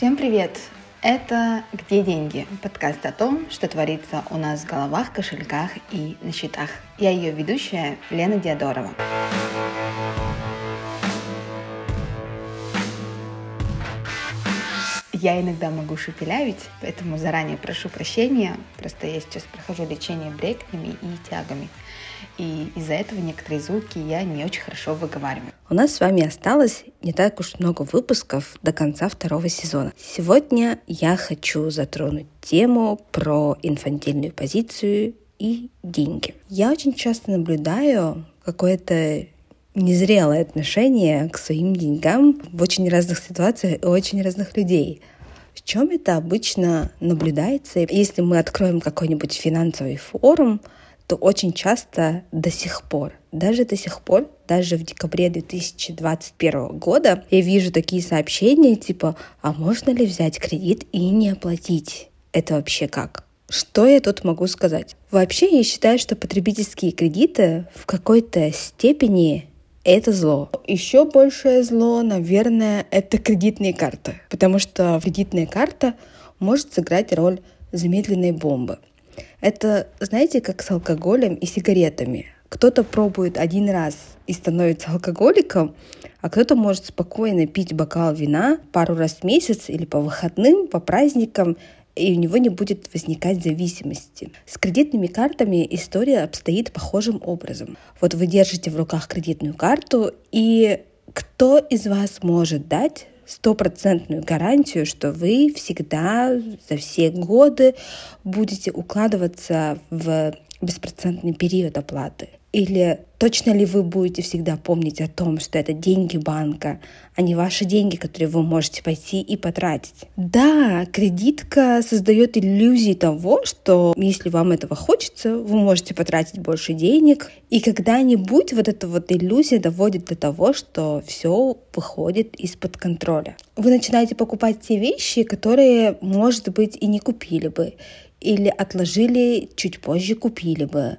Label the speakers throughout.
Speaker 1: Всем привет! Это «Где деньги?» Подкаст о том, что творится у нас в головах, кошельках и на счетах. Я ее ведущая Лена Диадорова. Я иногда могу шепелявить, поэтому заранее прошу прощения. Просто я сейчас прохожу лечение брекнями и тягами. И из-за этого некоторые звуки я не очень хорошо выговариваю.
Speaker 2: У нас с вами осталось не так уж много выпусков до конца второго сезона. Сегодня я хочу затронуть тему про инфантильную позицию и деньги. Я очень часто наблюдаю какое-то незрелое отношение к своим деньгам в очень разных ситуациях и очень разных людей. В чем это обычно наблюдается? Если мы откроем какой-нибудь финансовый форум, то очень часто до сих пор, даже до сих пор, даже в декабре 2021 года я вижу такие сообщения типа «А можно ли взять кредит и не оплатить?» Это вообще как? Что я тут могу сказать? Вообще я считаю, что потребительские кредиты в какой-то степени это зло. Еще большее зло, наверное, это кредитные карты. Потому что кредитная карта может сыграть роль замедленной бомбы. Это, знаете, как с алкоголем и сигаретами. Кто-то пробует один раз и становится алкоголиком, а кто-то может спокойно пить бокал вина пару раз в месяц или по выходным, по праздникам и у него не будет возникать зависимости. С кредитными картами история обстоит похожим образом. Вот вы держите в руках кредитную карту, и кто из вас может дать стопроцентную гарантию, что вы всегда за все годы будете укладываться в беспроцентный период оплаты? Или точно ли вы будете всегда помнить о том, что это деньги банка, а не ваши деньги, которые вы можете пойти и потратить? Да, кредитка создает иллюзии того, что если вам этого хочется, вы можете потратить больше денег. И когда-нибудь вот эта вот иллюзия доводит до того, что все выходит из-под контроля. Вы начинаете покупать те вещи, которые, может быть, и не купили бы, или отложили чуть позже купили бы.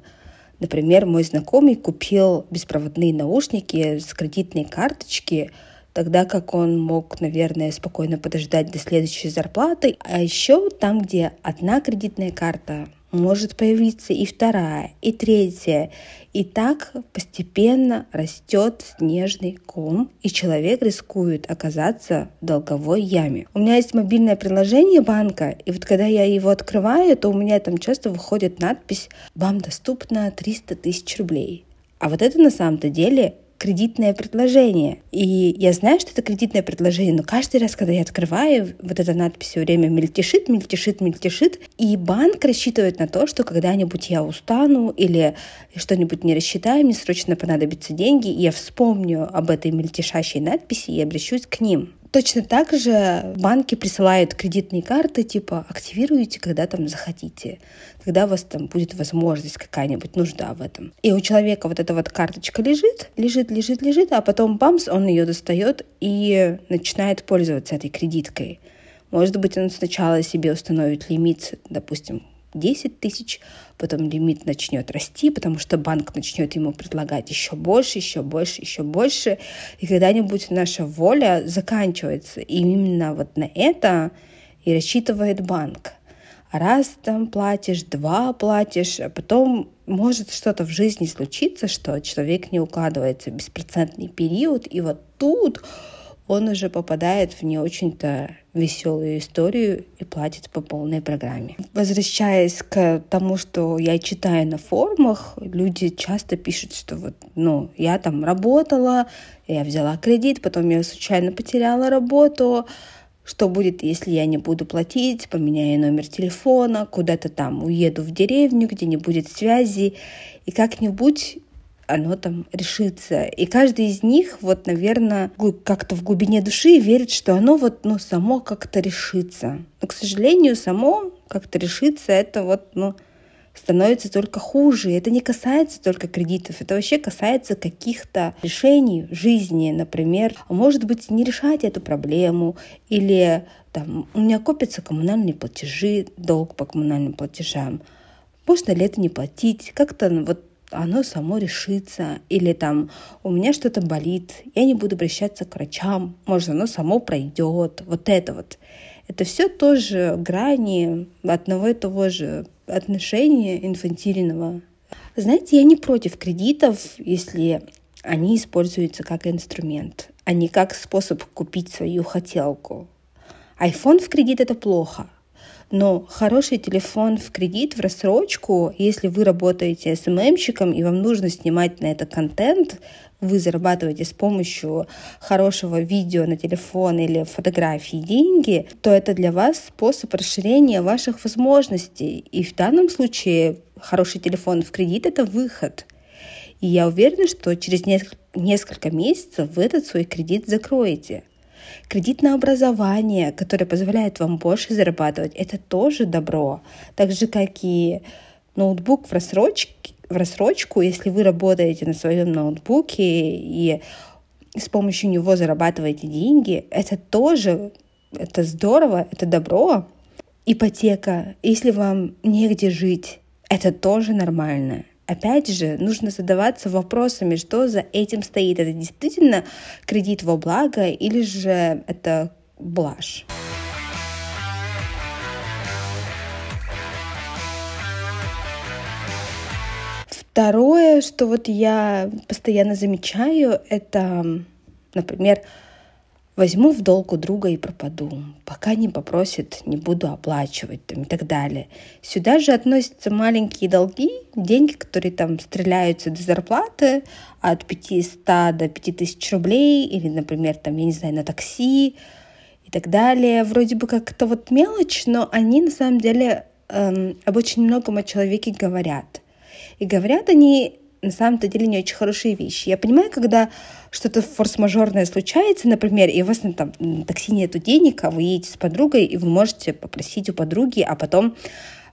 Speaker 2: Например, мой знакомый купил беспроводные наушники с кредитной карточки, тогда как он мог, наверное, спокойно подождать до следующей зарплаты. А еще там, где одна кредитная карта может появиться и вторая, и третья. И так постепенно растет снежный ком, и человек рискует оказаться в долговой яме. У меня есть мобильное приложение банка, и вот когда я его открываю, то у меня там часто выходит надпись «Вам доступно 300 тысяч рублей». А вот это на самом-то деле кредитное предложение. И я знаю, что это кредитное предложение, но каждый раз, когда я открываю, вот эта надпись все время мельтешит, мельтешит, мельтешит, и банк рассчитывает на то, что когда-нибудь я устану или что-нибудь не рассчитаю, мне срочно понадобятся деньги, и я вспомню об этой мельтешащей надписи и обращусь к ним. Точно так же банки присылают кредитные карты, типа активируйте, когда там захотите, когда у вас там будет возможность какая-нибудь, нужда в этом. И у человека вот эта вот карточка лежит, лежит, лежит, лежит, а потом бамс, он ее достает и начинает пользоваться этой кредиткой. Может быть, он сначала себе установит лимит, допустим, 10 тысяч, потом лимит начнет расти, потому что банк начнет ему предлагать еще больше, еще больше, еще больше, и когда-нибудь наша воля заканчивается. И именно вот на это и рассчитывает банк. Раз там платишь, два платишь, а потом может что-то в жизни случиться, что человек не укладывается в беспроцентный период, и вот тут он уже попадает в не очень-то веселую историю и платит по полной программе. Возвращаясь к тому, что я читаю на форумах, люди часто пишут, что вот, ну, я там работала, я взяла кредит, потом я случайно потеряла работу, что будет, если я не буду платить, поменяю номер телефона, куда-то там уеду в деревню, где не будет связи, и как-нибудь оно там решится. И каждый из них, вот, наверное, как-то в глубине души верит, что оно вот, ну, само как-то решится. Но, к сожалению, само как-то решится, это вот, ну, становится только хуже. Это не касается только кредитов, это вообще касается каких-то решений в жизни, например, а может быть, не решать эту проблему, или там, у меня копятся коммунальные платежи, долг по коммунальным платежам. Можно ли это не платить? Как-то ну, вот оно само решится, или там у меня что-то болит, я не буду обращаться к врачам, может, оно само пройдет, вот это вот. Это все тоже грани одного и того же отношения инфантильного. Знаете, я не против кредитов, если они используются как инструмент, а не как способ купить свою хотелку. iPhone в кредит это плохо, но хороший телефон в кредит, в рассрочку, если вы работаете СММщиком и вам нужно снимать на это контент, вы зарабатываете с помощью хорошего видео на телефон или фотографии деньги, то это для вас способ расширения ваших возможностей. И в данном случае хороший телефон в кредит — это выход. И я уверена, что через несколько месяцев вы этот свой кредит закроете. Кредит на образование, который позволяет вам больше зарабатывать, это тоже добро. Так же, как и ноутбук в рассрочке, в рассрочку, если вы работаете на своем ноутбуке и с помощью него зарабатываете деньги, это тоже это здорово, это добро. Ипотека, если вам негде жить, это тоже нормально. Опять же, нужно задаваться вопросами, что за этим стоит. Это действительно кредит во благо или же это блажь? Второе, что вот я постоянно замечаю, это, например, возьму в долг у друга и пропаду. Пока не попросит, не буду оплачивать там, и так далее. Сюда же относятся маленькие долги, деньги, которые там стреляются до зарплаты от 500 до 5000 рублей или, например, там, я не знаю, на такси и так далее. Вроде бы как это вот мелочь, но они на самом деле эм, об очень многом о человеке говорят. И говорят они на самом-то деле не очень хорошие вещи. Я понимаю, когда что-то форс-мажорное случается, например, и у вас на там, на такси нету денег, а вы едете с подругой, и вы можете попросить у подруги, а потом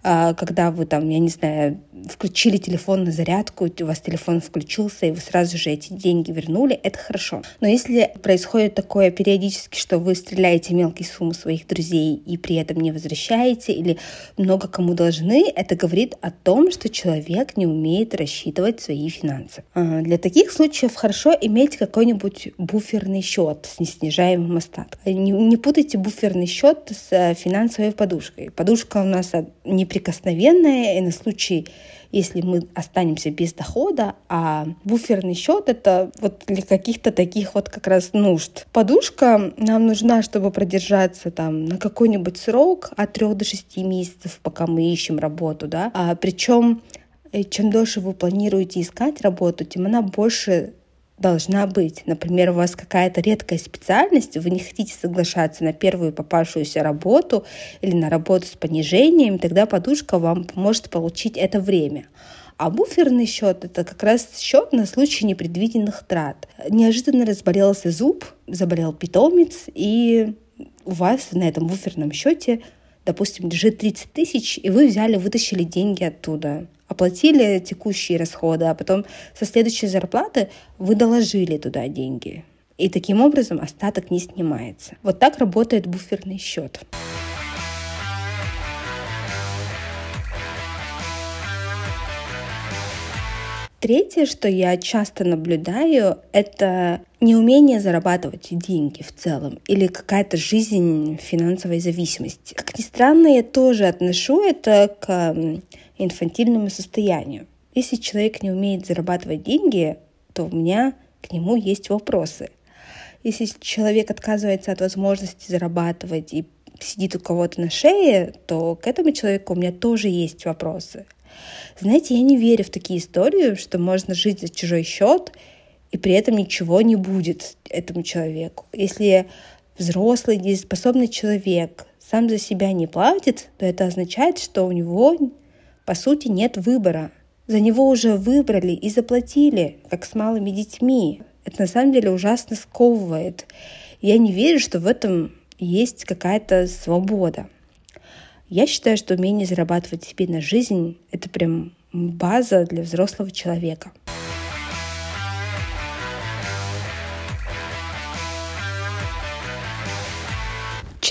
Speaker 2: когда вы там, я не знаю, включили телефон на зарядку, у вас телефон включился, и вы сразу же эти деньги вернули, это хорошо. Но если происходит такое периодически, что вы стреляете мелкие суммы своих друзей и при этом не возвращаете или много кому должны, это говорит о том, что человек не умеет рассчитывать свои финансы. А, для таких случаев хорошо иметь какой-нибудь буферный счет с неснижаемым остатком. Не, не путайте буферный счет с э, финансовой подушкой. Подушка у нас не неприкосновенная и на случай, если мы останемся без дохода, а буферный счет это вот для каких-то таких вот как раз нужд. Подушка нам нужна, чтобы продержаться там на какой-нибудь срок от 3 до 6 месяцев, пока мы ищем работу, да. А, причем э, чем дольше вы планируете искать работу, тем она больше должна быть. Например, у вас какая-то редкая специальность, вы не хотите соглашаться на первую попавшуюся работу или на работу с понижением, тогда подушка вам поможет получить это время. А буферный счет – это как раз счет на случай непредвиденных трат. Неожиданно разболелся зуб, заболел питомец, и у вас на этом буферном счете, допустим, лежит 30 тысяч, и вы взяли, вытащили деньги оттуда оплатили текущие расходы, а потом со следующей зарплаты вы доложили туда деньги. И таким образом остаток не снимается. Вот так работает буферный счет. Третье, что я часто наблюдаю, это неумение зарабатывать деньги в целом или какая-то жизнь финансовой зависимости. Как ни странно, я тоже отношу это к инфантильному состоянию. Если человек не умеет зарабатывать деньги, то у меня к нему есть вопросы. Если человек отказывается от возможности зарабатывать и сидит у кого-то на шее, то к этому человеку у меня тоже есть вопросы. Знаете, я не верю в такие истории, что можно жить за чужой счет, и при этом ничего не будет этому человеку. Если взрослый, дееспособный человек сам за себя не платит, то это означает, что у него по сути, нет выбора. За него уже выбрали и заплатили, как с малыми детьми. Это на самом деле ужасно сковывает. Я не верю, что в этом есть какая-то свобода. Я считаю, что умение зарабатывать себе на жизнь — это прям база для взрослого человека.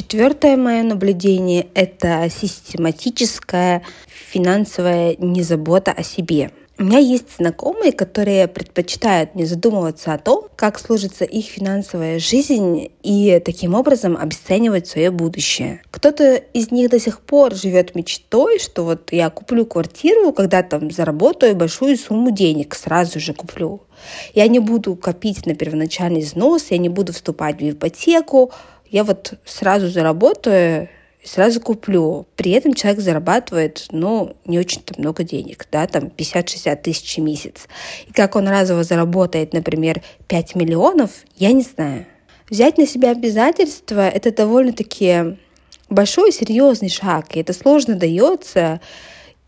Speaker 2: Четвертое мое наблюдение — это систематическая финансовая незабота о себе. У меня есть знакомые, которые предпочитают не задумываться о том, как сложится их финансовая жизнь и таким образом обесценивать свое будущее. Кто-то из них до сих пор живет мечтой, что вот я куплю квартиру, когда там заработаю большую сумму денег, сразу же куплю. Я не буду копить на первоначальный взнос, я не буду вступать в ипотеку, я вот сразу заработаю сразу куплю. При этом человек зарабатывает, ну, не очень-то много денег, да, там 50-60 тысяч в месяц. И как он разово заработает, например, 5 миллионов, я не знаю. Взять на себя обязательства – это довольно-таки большой и серьезный шаг, и это сложно дается,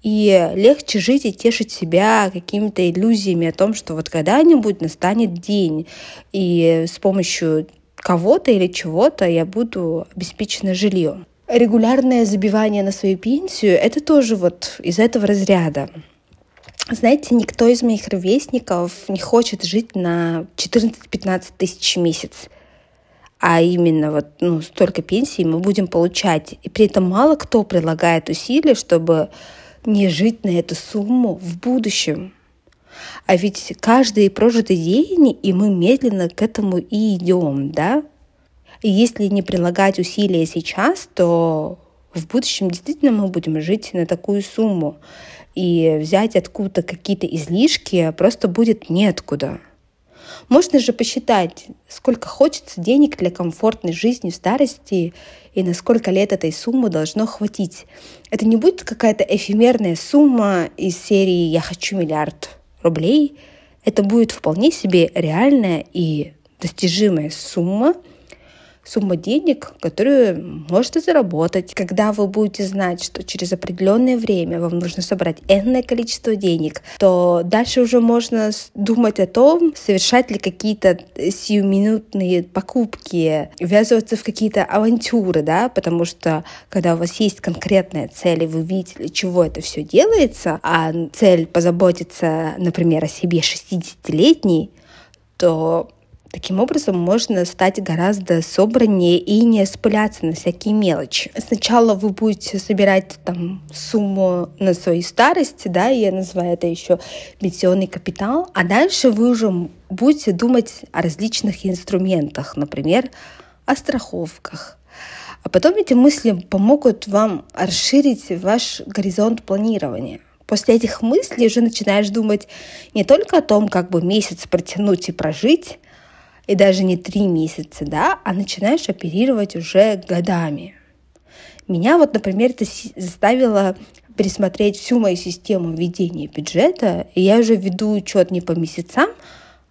Speaker 2: и легче жить и тешить себя какими-то иллюзиями о том, что вот когда-нибудь настанет день, и с помощью кого-то или чего-то я буду обеспечена жильем регулярное забивание на свою пенсию, это тоже вот из этого разряда. Знаете, никто из моих ровесников не хочет жить на 14-15 тысяч в месяц. А именно вот ну, столько пенсий мы будем получать. И при этом мало кто предлагает усилия, чтобы не жить на эту сумму в будущем. А ведь каждый прожитый день, и мы медленно к этому и идем, да? И если не прилагать усилия сейчас, то в будущем действительно мы будем жить на такую сумму. И взять откуда-то какие-то излишки просто будет неоткуда. Можно же посчитать, сколько хочется денег для комфортной жизни в старости и на сколько лет этой суммы должно хватить. Это не будет какая-то эфемерная сумма из серии «Я хочу миллиард рублей». Это будет вполне себе реальная и достижимая сумма, сумма денег, которую можете заработать. Когда вы будете знать, что через определенное время вам нужно собрать энное количество денег, то дальше уже можно думать о том, совершать ли какие-то сиюминутные покупки, ввязываться в какие-то авантюры, да, потому что когда у вас есть конкретная цель, и вы видите, для чего это все делается, а цель позаботиться, например, о себе 60-летней, то Таким образом, можно стать гораздо собраннее и не спыляться на всякие мелочи. Сначала вы будете собирать там сумму на свою старость, да, я называю это еще пенсионный капитал, а дальше вы уже будете думать о различных инструментах, например, о страховках. А потом эти мысли помогут вам расширить ваш горизонт планирования. После этих мыслей уже начинаешь думать не только о том, как бы месяц протянуть и прожить, и даже не три месяца, да, а начинаешь оперировать уже годами. Меня вот, например, это заставило пересмотреть всю мою систему ведения бюджета, и я уже веду учет не по месяцам,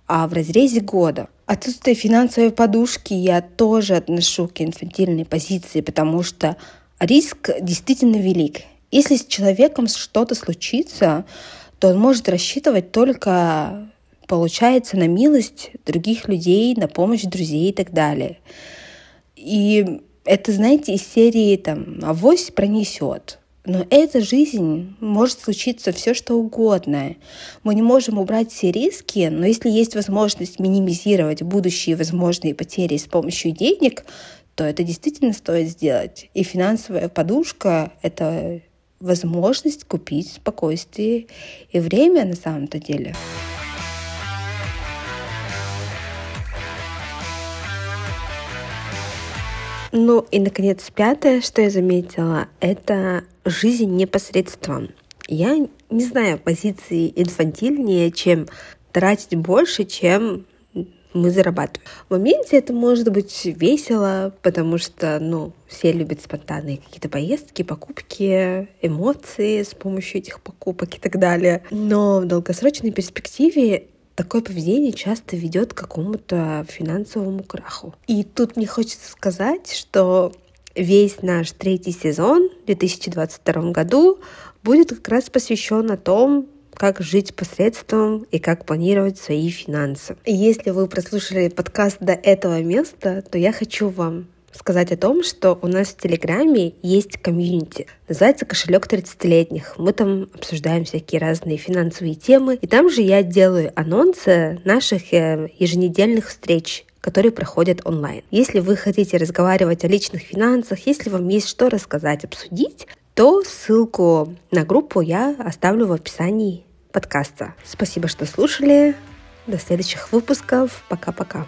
Speaker 2: а в разрезе года. Отсутствие финансовой подушки я тоже отношу к инфантильной позиции, потому что риск действительно велик. Если с человеком что-то случится, то он может рассчитывать только получается на милость других людей, на помощь друзей и так далее. И это, знаете, из серии там «Авось пронесет». Но эта жизнь может случиться все, что угодно. Мы не можем убрать все риски, но если есть возможность минимизировать будущие возможные потери с помощью денег, то это действительно стоит сделать. И финансовая подушка — это возможность купить спокойствие и время на самом-то деле. Ну и, наконец, пятое, что я заметила, это жизнь непосредством. Я не знаю позиции инфантильнее, чем тратить больше, чем мы зарабатываем. В моменте это может быть весело, потому что, ну, все любят спонтанные какие-то поездки, покупки, эмоции с помощью этих покупок и так далее. Но в долгосрочной перспективе такое поведение часто ведет к какому-то финансовому краху. И тут мне хочется сказать, что весь наш третий сезон в 2022 году будет как раз посвящен о том, как жить посредством и как планировать свои финансы. Если вы прослушали подкаст до этого места, то я хочу вам сказать о том, что у нас в Телеграме есть комьюнити. Называется «Кошелек 30-летних». Мы там обсуждаем всякие разные финансовые темы. И там же я делаю анонсы наших э, еженедельных встреч которые проходят онлайн. Если вы хотите разговаривать о личных финансах, если вам есть что рассказать, обсудить, то ссылку на группу я оставлю в описании подкаста. Спасибо, что слушали. До следующих выпусков. Пока-пока.